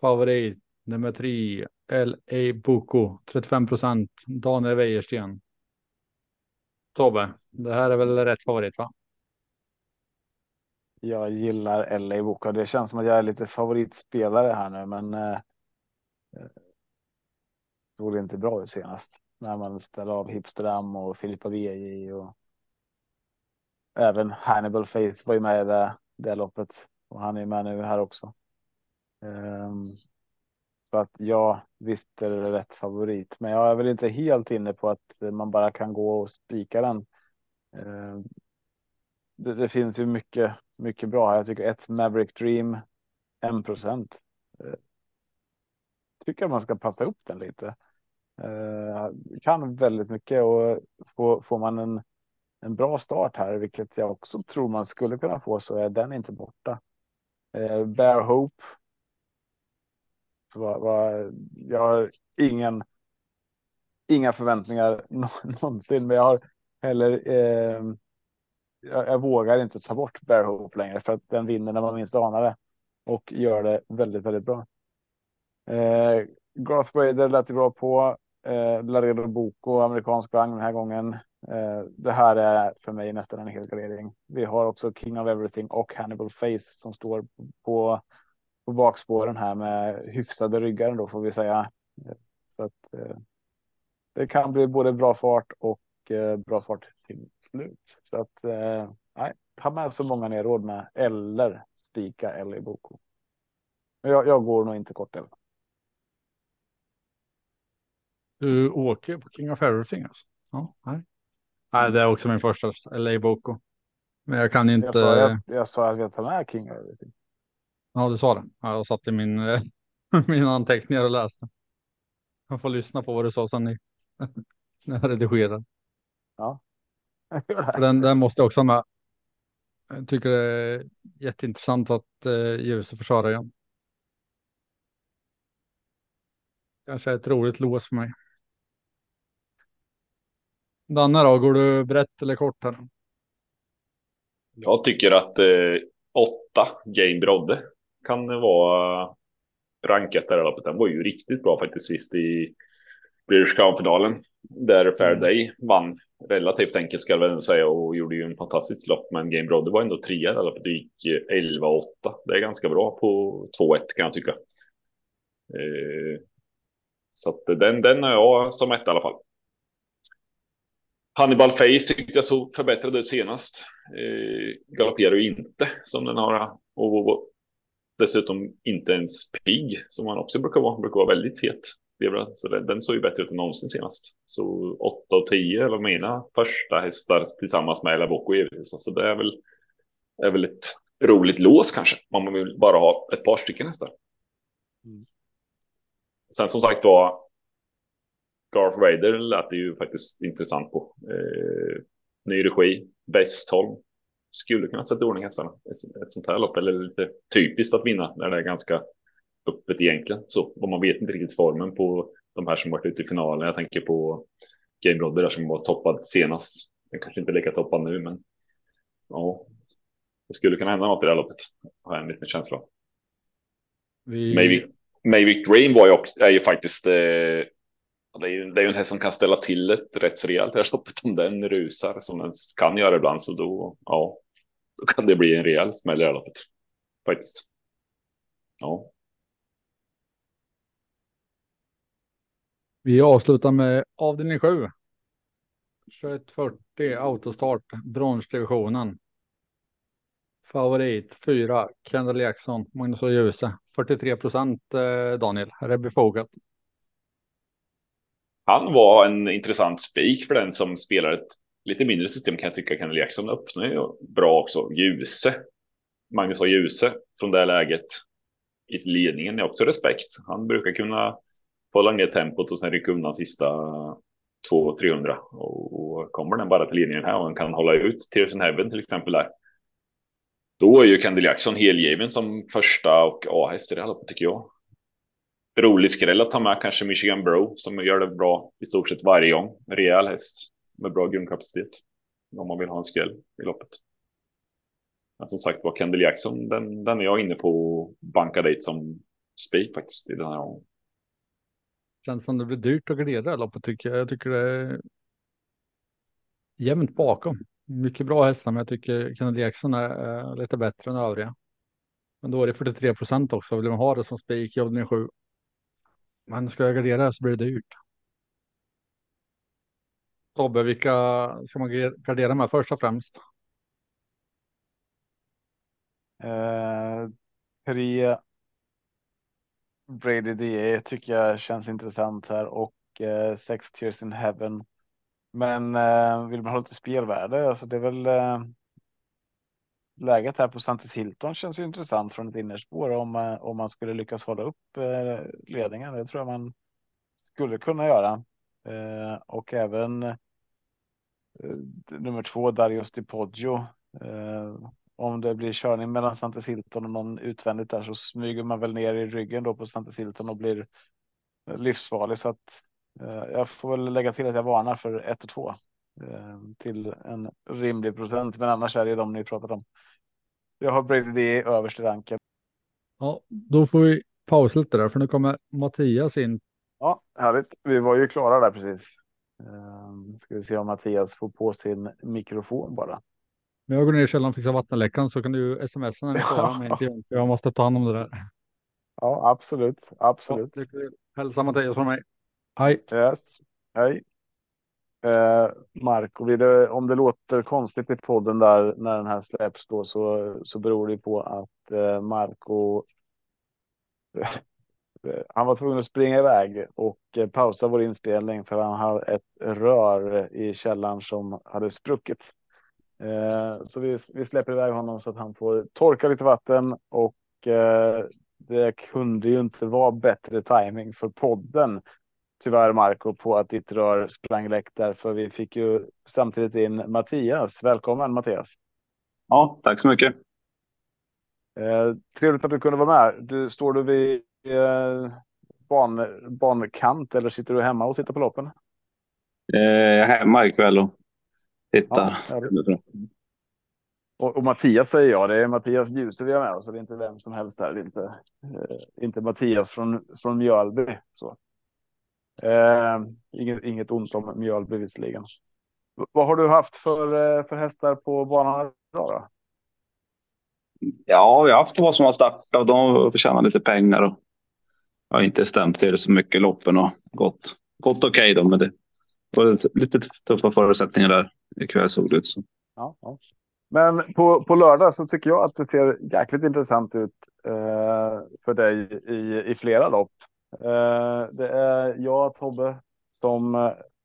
Favorit nummer 3. L.A. Boko 35 procent. Daniel Wäjersten. Tobbe, det här är väl rätt favorit va? Jag gillar LA Boka. Det känns som att jag är lite favoritspelare här nu, men. Eh, eh det såg inte bra ut senast när man ställer av Hipsterdam och Filippa VJ och. Även Hannibal Face var ju med i det, det loppet och han är med nu här också. Um, så att ja, visst är det rätt favorit, men jag är väl inte helt inne på att man bara kan gå och spika den. Uh, det, det, finns ju mycket, mycket bra. Jag tycker ett Maverick Dream 1 procent. Eh, tycker man ska passa upp den lite. Eh, kan väldigt mycket och får, får man en, en bra start här, vilket jag också tror man skulle kunna få, så är den inte borta. Eh, Bear Hope så var, var, jag har ingen, inga förväntningar någonsin, men jag har heller. Eh, jag, jag, vågar inte ta bort Bear Hope längre för att den vinner när man minst anar det och gör det väldigt, väldigt bra. Eh, Garth Wader lät bra på. Eh, Laredo Boko, amerikansk vagn den här gången. Eh, det här är för mig nästan en hel gradering. Vi har också King of Everything och Hannibal Face som står på på bakspåren här med hyfsade ryggar då får vi säga. Så att eh, det kan bli både bra fart och eh, bra fart till slut. Så att eh, nej, ha med så många ni råd med eller spika eller i Boko. Men jag, jag går nog inte kort eller. Du åker på King of Everything alltså? Ja, nej. nej, det är också min första LA Boko. Men jag kan inte. Jag sa, jag, jag sa att jag tar med King of Everything. Ja, du sa det. Jag satt i min, mina anteckningar och läste. Jag får lyssna på vad du sa sen när jag redigerar. Ja. För den, den måste jag också ha med. Jag tycker det är jätteintressant att eh, försvarar igen. Kanske ett roligt lås för mig. Danne då, går du brett eller kort här? Jag tycker att eh, åtta Game Brodde kan vara rankat där loppet. Den var ju riktigt bra faktiskt sist i British Crown-finalen. Där Faraday mm. vann relativt enkelt ska jag väl säga och gjorde ju en fantastisk lopp. Men Game Brother var ändå trea där loppet. Det gick 11-8. Det är ganska bra på 2-1 kan jag tycka. Eh, så att den, den har jag som ett i alla fall. Hannibal Face tyckte jag så förbättrade senast. Eh, galopperar ju inte som den har. Och dessutom inte ens pigg som han också brukar vara. Brukar vara väldigt het. Så den, såg ju bättre ut än någonsin senast. Så 8 och 10 var mina första hästar tillsammans med Lavocco givetvis. Så det är väl, är väl ett roligt lås kanske. Om man vill bara ha ett par stycken hästar. Mm. Sen som sagt var. Garth Raider lät det ju faktiskt intressant på. Eh, ny regi, Westholm skulle kunna sätta ordning hästarna. Ett, ett sånt här lopp, eller lite typiskt att vinna när det är ganska öppet egentligen. Så och man vet inte riktigt formen på de här som varit ute i finalen. Jag tänker på Game Rodder som var toppad senast. Den kanske inte är lika toppad nu, men ja, det skulle kunna hända något i det här loppet. Har jag en liten känsla. Vi... Maybe. Maybe Dream var ju, är ju faktiskt eh, det är, ju, det är ju en häst som kan ställa till ett rätt så rejält här stoppet om den rusar som den kan göra ibland. Så då, ja, då kan det bli en rejäl smäll i det här loppet. Faktiskt. Ja. Vi avslutar med avdelning 7. 2140 autostart bronsdivisionen. Favorit 4 Kendall Jackson, Magnus och Ljuse. 43 procent eh, Daniel, är det befogat? Han var en intressant spik för den som spelar ett lite mindre system kan jag tycka. Kendall Jackson öppnar ju bra också. Ljuse, Magnus och Ljuse från det läget i ledningen är också respekt. Han brukar kunna hålla ner tempot och sen rycka undan sista 200-300 och kommer den bara till ledningen här och han kan hålla ut Tears in Heaven till exempel där. Då är ju Candy Jackson helgiven som första och A-häst i det här loppet tycker jag. Rolig skräll att ta med kanske Michigan Bro som gör det bra i stort sett varje gång. Rejäl häst med bra grundkapacitet. Om man vill ha en skräll i loppet. Men som sagt var Kendall Jackson, den, den är jag inne på att banka dit som spik faktiskt i den här gången. Känns som det blir dyrt att glida loppet tycker jag. Jag tycker det är jämnt bakom. Mycket bra hästar, men jag tycker Kennedy Jackson är, är lite bättre än övriga. Men då är det 43 procent också. Vill man ha det som spik i avdelning 7. Men ska jag gardera så blir det dyrt. Tobbe, vilka ska man gardera med först och främst? Eh, tre Brady DE tycker jag känns intressant här och eh, Sex Tears in Heaven. Men eh, vill man ha lite spelvärde, alltså det är väl eh, läget här på Santis Hilton känns ju intressant från ett innerspår om, eh, om man skulle lyckas hålla upp eh, ledningen. Det tror jag man skulle kunna göra. Eh, och även nummer två, Darius Di Poggio. Om det blir körning mellan Santis Hilton och någon utvändigt där så smyger man väl ner i ryggen då på Santis Hilton och blir livsfarlig. Så att jag får väl lägga till att jag varnar för 1 och 2 till en rimlig procent. Men annars är det de ni pratat om. Jag har Brady överst i ranken. Ja, då får vi pausa lite där för nu kommer Mattias in. Ja, härligt. Vi var ju klara där precis. Um, ska vi se om Mattias får på sin mikrofon bara. Men jag går ner i källaren och fixar vattenläckan så kan du smsa när ni får mig till Jag måste ta hand om det där. Ja, absolut. Absolut. Ja, Hälsa Mattias från mig. Hej. Yes. Hej. Eh, Marco, det, om det låter konstigt i podden där när den här släpps då så, så beror det på att eh, Marco eh, han var tvungen att springa iväg och eh, pausa vår inspelning för han har ett rör i källaren som hade spruckit. Eh, så vi, vi släpper iväg honom så att han får torka lite vatten och eh, det kunde ju inte vara bättre timing för podden. Tyvärr Marco på att ditt rör sprang läck där för vi fick ju samtidigt in Mattias. Välkommen Mattias. Ja, tack så mycket. Eh, trevligt att du kunde vara med. Du står du vid eh, ban, bankant eller sitter du hemma och tittar på loppen? Eh, jag är hemma ikväll och tittar. Ja, och, och, Mattias säger jag, det är Mattias Djuse vi har med oss, det är inte vem som helst där. Det är inte, eh, inte Mattias från, från Mjölby. Så. Eh, inget, inget ont om Mjölby visserligen. Vad har du haft för, eh, för hästar på banan idag? Då? Ja, vi har haft två som har startat och de har tjänat lite pengar. Och jag har inte stämt till så mycket loppen och gått, gått okej okay då, men det var lite tuffa förutsättningar där ikväll såg det ut som. Ja, ja. Men på, på lördag så tycker jag att det ser jäkligt intressant ut eh, för dig i, i flera lopp. Eh, det är jag, Tobbe, som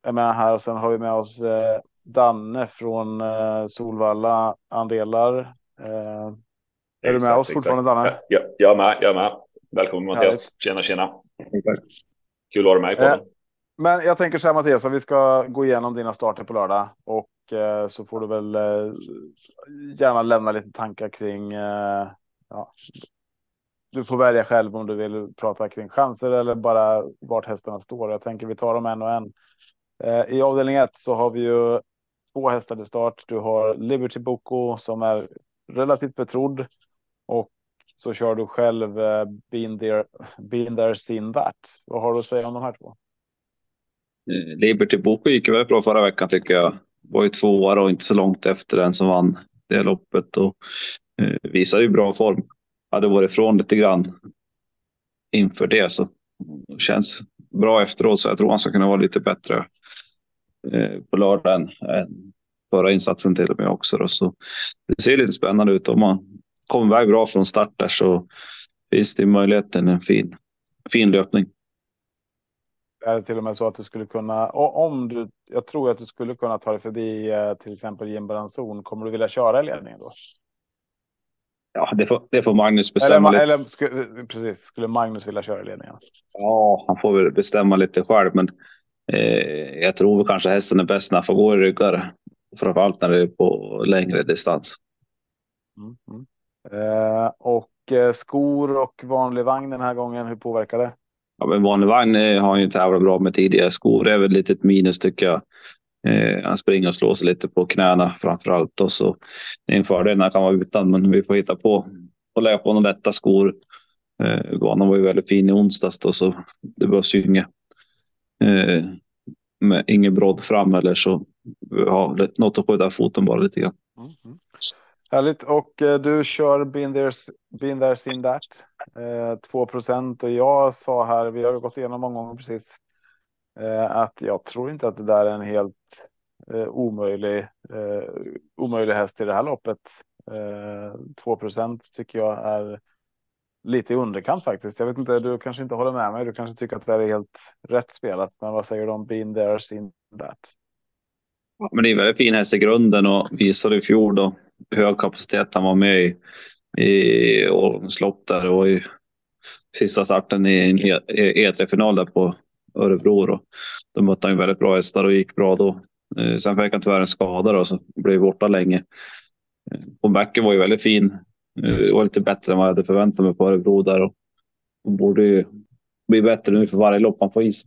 är med här och sen har vi med oss eh, Danne från eh, Solvalla Andelar. Eh, är exakt, du med oss fortfarande Danne? Ja, jag är med, jag är med. Välkommen Mattias. Tjena, tjena. Kul att ha dig med i podden. Men jag tänker så här Mattias, att vi ska gå igenom dina starter på lördag och eh, så får du väl eh, gärna lämna lite tankar kring. Eh, ja, du får välja själv om du vill prata kring chanser eller bara vart hästarna står. Jag tänker vi tar dem en och en. Eh, I avdelning 1 så har vi ju två hästar till start. Du har Liberty Boko som är relativt betrodd och så kör du själv eh, Been there, been there, seen that. Vad har du att säga om de här två? Eh, Liberty Boko gick väldigt bra förra veckan tycker jag. Var ju tvåa och inte så långt efter den som vann det loppet och eh, visar ju bra form. Hade varit ifrån lite grann inför det så känns bra efteråt så jag tror han ska kunna vara lite bättre eh, på lördagen än förra insatsen till och med också. Då. Så det ser lite spännande ut. Om man kommer iväg bra från start där så finns det möjligheten en fin, fin löpning. Är det till och med så att du skulle kunna, om du, jag tror att du skulle kunna ta dig förbi eh, till exempel Jim Branson, kommer du vilja köra i ledningen då? Ja, det får, det får Magnus bestämma. Eller, eller skulle, precis, skulle Magnus vilja köra ledningen? Ja, han får väl bestämma lite själv, men eh, jag tror kanske hästen är bäst när han får gå i ryggar. Framförallt när det är på längre distans. Mm, mm. Eh, och eh, skor och vanlig vagn den här gången, hur påverkar det? Ja, men vanlig vagn eh, har ju tävlat bra med tidigare. Skor är väl ett minus tycker jag. Eh, han springer och slår sig lite på knäna framför allt och så det är en fördel när han kan vara utan, men vi får hitta på och lägga på några lätta skor. Eh, banan var ju väldigt fin i onsdags då, så det behövs ju inget. Eh, med inget brodd fram eller så ja, något att skydda foten bara lite grann. Mm, -hmm. Härligt och eh, du kör been there, been there seen that. Eh, 2 och jag sa här, vi har gått igenom många gånger precis. Eh, att jag tror inte att det där är en helt eh, omöjlig, eh, omöjlig häst i det här loppet. 2 eh, tycker jag är lite i underkant faktiskt. Jag vet inte, du kanske inte håller med mig. Du kanske tycker att det är helt rätt spelat. Men vad säger du om been there seen that? Ja, men det är en väldigt fin häst i grunden och visade i fjol då hög kapacitet. Han var med i, i där och i sista starten i en e- e E3-final där på Örebro. Då, då mötte han väldigt bra hästar och gick bra då. Eh, sen fick han tyvärr en skada då, så blev borta länge. Eh, comebacken var ju väldigt fin. Det var lite bättre än vad jag hade förväntat mig på Örebro där och, och borde ju bli bättre nu för varje lopp han får is.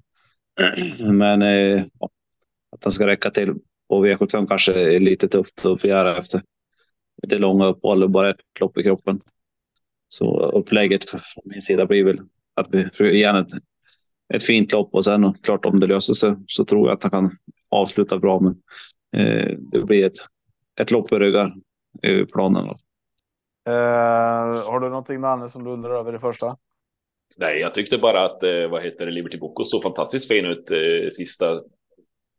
Men ja, att han ska räcka till på V75 kanske är lite tufft att begära efter det långa uppehållet och bara ett lopp i kroppen. Så upplägget från min sida blir väl att vi får igen ett, fint lopp och sen och klart om det löser sig så tror jag att han kan avsluta bra. Men eh, det blir ett, ett lopp i ryggar i planen. Eh, har du någonting annat som du undrar över det första? Nej, jag tyckte bara att eh, vad heter det, Liberty Boko såg fantastiskt fin ut eh, sista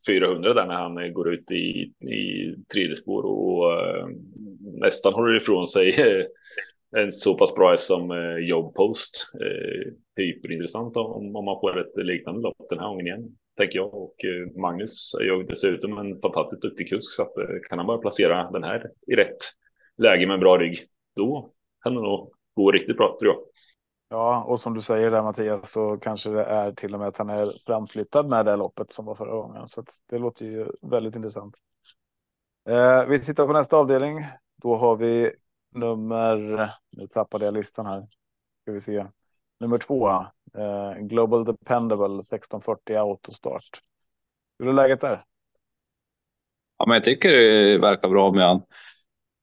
400 där när han går ut i, i tredje spår och uh, nästan håller ifrån sig en så pass bra som eh, uh, jobbpost. Eh, hyperintressant om, om man får ett liknande lopp den här gången igen, tänker jag. Och eh, Magnus är ju dessutom en fantastiskt duktig kusk så att kan han bara placera den här i rätt läge med en bra rygg, då kan det nog gå riktigt bra tror jag. Ja, och som du säger där Mattias så kanske det är till och med att han är framflyttad med det loppet som var förra gången. Så det låter ju väldigt intressant. Eh, vi tittar på nästa avdelning. Då har vi nummer, nu tappade jag listan här. Ska vi se. Nummer två, eh, Global Dependable 1640 autostart. Hur är läget där? Ja, men jag tycker det verkar bra med han.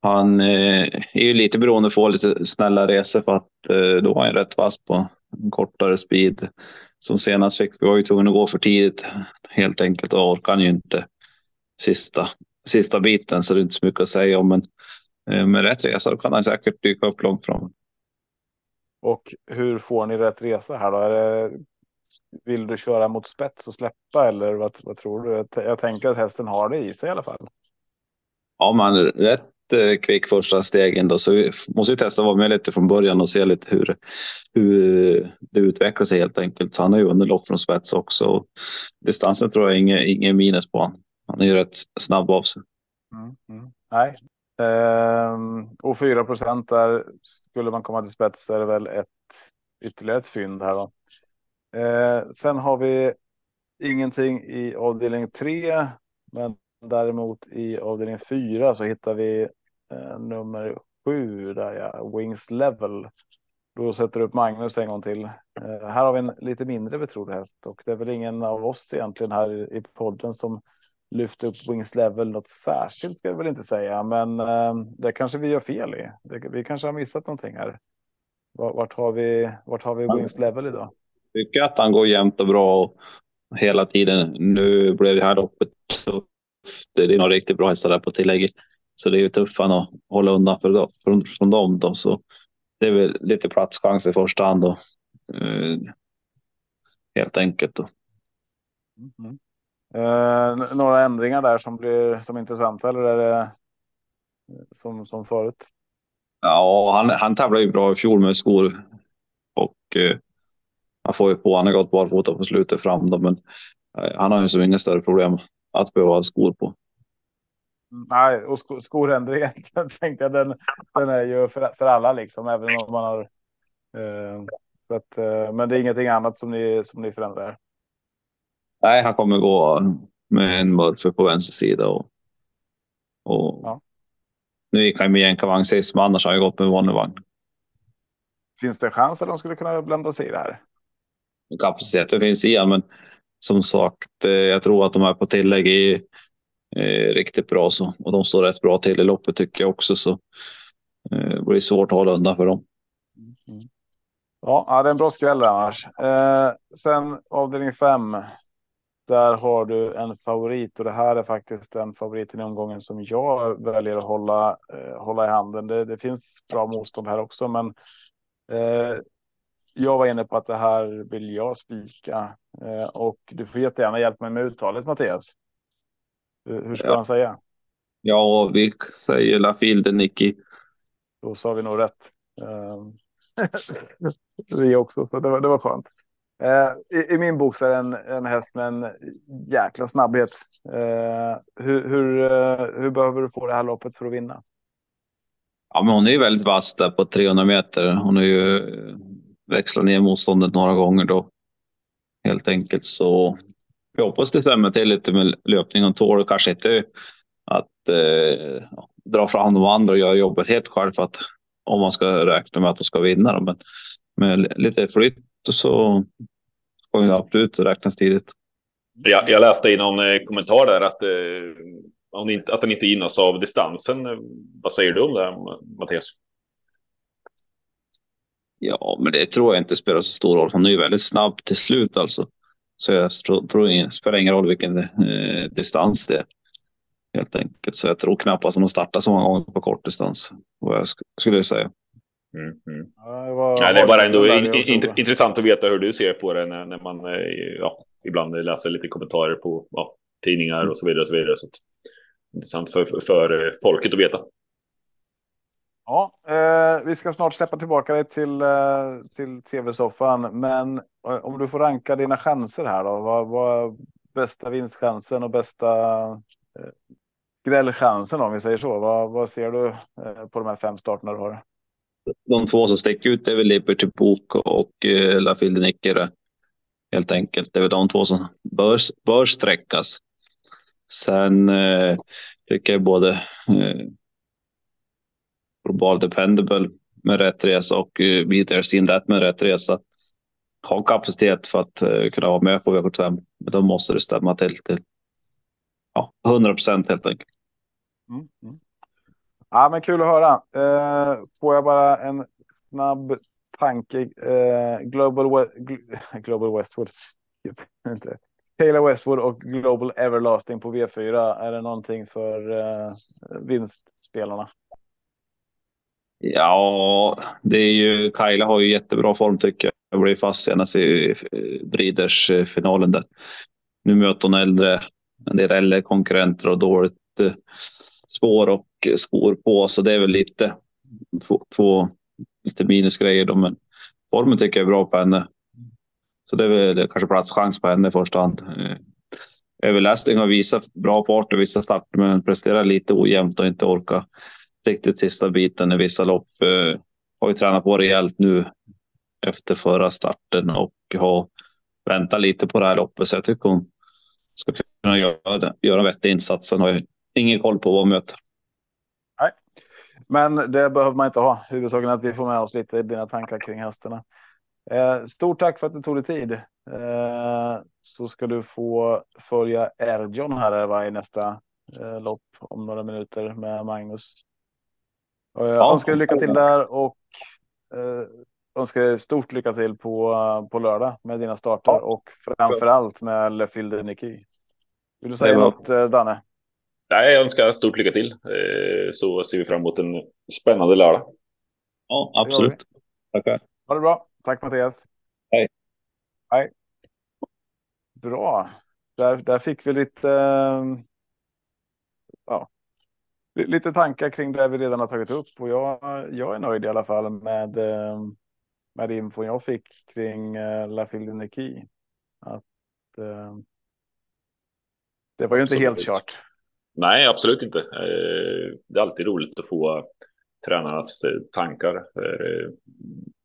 Han eh, är ju lite beroende på lite snälla resor för att eh, då var han rätt vass på en kortare speed. Som senast fick vi var ju tvungna att gå för tidigt helt enkelt och orkar han ju inte sista, sista biten så det är inte så mycket att säga om. Men med rätt resa kan han säkert dyka upp långt fram. Och hur får ni rätt resa här då? Är det, vill du köra mot spets och släppa eller vad, vad tror du? Jag tänker att hästen har det i sig i alla fall. Ja, man rätt kvick första stegen då, så vi måste ju testa vara med lite från början och se lite hur, hur det utvecklar sig helt enkelt. Så han har ju underlopp från spets också. Distansen tror jag inget, inget minus på. Han. han är ju rätt snabb av sig. Mm, mm. Nej. Ehm, och 4 procent där skulle man komma till spets så är det väl ett ytterligare ett fynd här då. Ehm, sen har vi ingenting i avdelning 3, men Däremot i avdelning 4 så hittar vi eh, nummer 7 där ja, Wings Level. Då sätter du upp Magnus en gång till. Eh, här har vi en lite mindre betrodd häst och det är väl ingen av oss egentligen här i podden som lyfter upp Wings Level något särskilt ska vi väl inte säga, men eh, det kanske vi gör fel i. Det, vi kanske har missat någonting här. Vart har vi? Vart har vi Wings Level idag? tycker att han går jämnt och bra och hela tiden. Nu blev det här loppet tufft. Det är några riktigt bra hästar där på tillägg. Så det är ju tufft att hålla undan för, från, från dem. Då. Så det är väl lite platschans i första hand. Då. Uh, helt enkelt. Då. Mm. Uh, några ändringar där som blir som intressanta eller är det som, som förut? Ja, han, han tävlade ju bra i fjol med skor och uh, han får ju på. Han har gått barfota på slutet fram då, men han har ju så inga större problem att behöva ha skor på. Nej, och sko skorändringen tänkte jag, den, den är ju för, för alla liksom, även om man har. Eh, så att, eh, men det är ingenting annat som ni som ni förändrar. Nej, han kommer gå med en murfer på vänster sida och. och ja. Nu gick han med jänkarvagn sist, men annars har han gått med vanlig vagn. Finns det chans att de skulle kunna blanda sig i det här? Kapaciteten finns i men som sagt, eh, jag tror att de är på tillägg i eh, riktigt bra så och de står rätt bra till i loppet tycker jag också så eh, det blir svårt att hålla undan för dem. Mm. Ja, det är en bra skväll annars. Eh, sen avdelning fem. Där har du en favorit och det här är faktiskt den favoriten i omgången som jag väljer att hålla, eh, hålla i handen. Det, det, finns bra motstånd här också, men eh, jag var inne på att det här vill jag spika eh, och du får jättegärna hjälpa mig med uttalet Mattias. Hur ska ja. han säga? Ja, vi säger La Filde Nicky. Då sa vi nog rätt. vi också, så det var, det var skönt. Eh, i, i, min bok så är det en, en häst med en jäkla snabbhet. Eh, hur, hur, eh, hur behöver du få det här loppet för att vinna? Ja, men hon är ju väldigt vass där på 300 meter. Hon har ju eh, växlat ner motståndet några gånger då. Helt enkelt så vi hoppas det stämmer till lite med löpningen. Hon tål kanske inte att eh, dra fram de andra och göra jobbet helt själv för att om man ska räkna med att de ska vinna. Men med lite flytt så ska vi absolut räknas tidigt. Ja, jag läste i någon eh, kommentar där att, eh, att den inte gynnas av distansen. Vad säger du om det, Mattias? Ja, men det tror jag inte spelar så stor roll. Hon är ju väldigt snabb till slut alltså. Så jag tror det spelar ingen roll vilken eh, distans det är. Helt enkelt. Så jag tror knappast att de startar så många gånger på kort distans. Vad jag skulle säga. Mm, mm. Ja, det, var, det är bara ändå in, in, intressant att veta hur du ser på det när, när man eh, ja, ibland läser lite kommentarer på ja, tidningar och så vidare. Och så vidare så intressant för, för, för folket att veta. Ja, eh, vi ska snart släppa tillbaka dig till, eh, till tv-soffan. Men eh, om du får ranka dina chanser här då. Vad, vad bästa vinstchansen och bästa eh, grällchansen om vi säger så. Vad, vad ser du eh, på de här fem starterna du har? De två som sticker ut är väl Liberty Book och eh, La Fildenickere. Helt enkelt. Det är väl de två som bör, bör sträckas. Sen eh, tycker jag både eh, Global Dependable med rätt resa och eh, Be There Seen That med rätt resa har kapacitet för att eh, kunna vara med på V75. Men då måste det stämma till till ja, 100 procent helt enkelt. Mm, mm. Ja, men kul att höra. Eh, får jag bara en snabb tanke. Eh, Global, We Global Westwood. Taylor Westwood och Global Everlasting på V4. Är det någonting för eh, vinstspelarna? Ja, det är ju Kaila har ju jättebra form tycker jag. Jag blev fast senast i Breeders finalen där. Nu möter hon äldre, en del äldre konkurrenter och dåligt eh, spår och skor på, så det är väl lite två, två lite minusgrejer då, men formen tycker jag är bra på henne. Så det är väl kanske platschans på henne i första hand. Eh, överläsning har visat bra fart i vissa starter, men presterar lite ojämnt och inte orkar riktigt sista biten i vissa lopp. Eh, har ju tränat på rejält nu efter förra starten och har väntat lite på det här loppet. Så jag tycker hon ska kunna göra, det, göra vettig insats. Sen har jag ingen koll på vad hon möter. Men det behöver man inte ha. Huvudsaken är att vi får med oss lite i dina tankar kring hästarna. Eh, stort tack för att du tog dig tid. Eh, så ska du få följa Erjon här i nästa eh, lopp om några minuter med Magnus. Jag önskar lycka till där och eh, önskar er stort lycka till på, på lördag med dina starter Ja. och framför allt med Le Fil de. Vill du säga något eh, Danne? Nej, jag önskar stort lycka till. Eh, Så ser vi fram emot en spännande lördag. Ja, absolut. Tackar. Ha det bra. Tack Mattias. Hej. Hej. Bra. Där, där fick vi lite. eh, Ja. li- Lite tankar kring det vi redan har tagit upp och jag, jag är nöjd i alla fall med. eh, Med infon jag fick kring La Fil de Niki. Att. Det var ju inte helt kört. Nej, absolut inte. Eh, Det är alltid roligt att få tränarnas eh, tankar. Eh,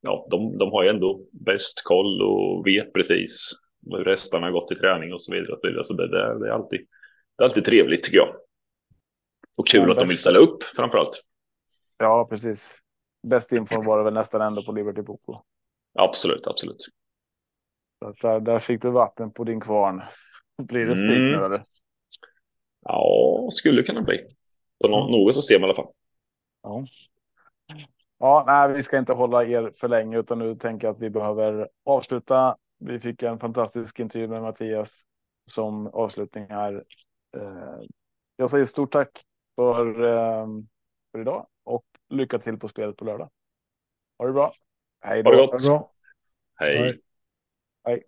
Ja, de, de har ju ändå bäst koll och vet precis hur resten har gått i träning och så vidare. Så det, det, det, är alltid, det är alltid trevligt tycker jag. Och kul Ja, att de bäst. vill ställa upp framför allt. Ja, precis. Bäst infon var det väl nästan ändå på Liberty Boko. Absolut, absolut. Där, där fick du vatten på din kvarn. Blir det spik Mm. nu eller? Ja, skulle kunna bli. På no- något system i alla fall. Ja. Ja, nej, vi ska inte hålla er för länge utan nu tänker jag att vi behöver avsluta. Vi fick en fantastisk intervju med Mattias som avslutning här. Eh, Jag säger stort tack för, eh, för idag och lycka till på spelet på lördag. Ha det bra. Hej Ha det då. gott. Bra. Hej. Hej. Hej.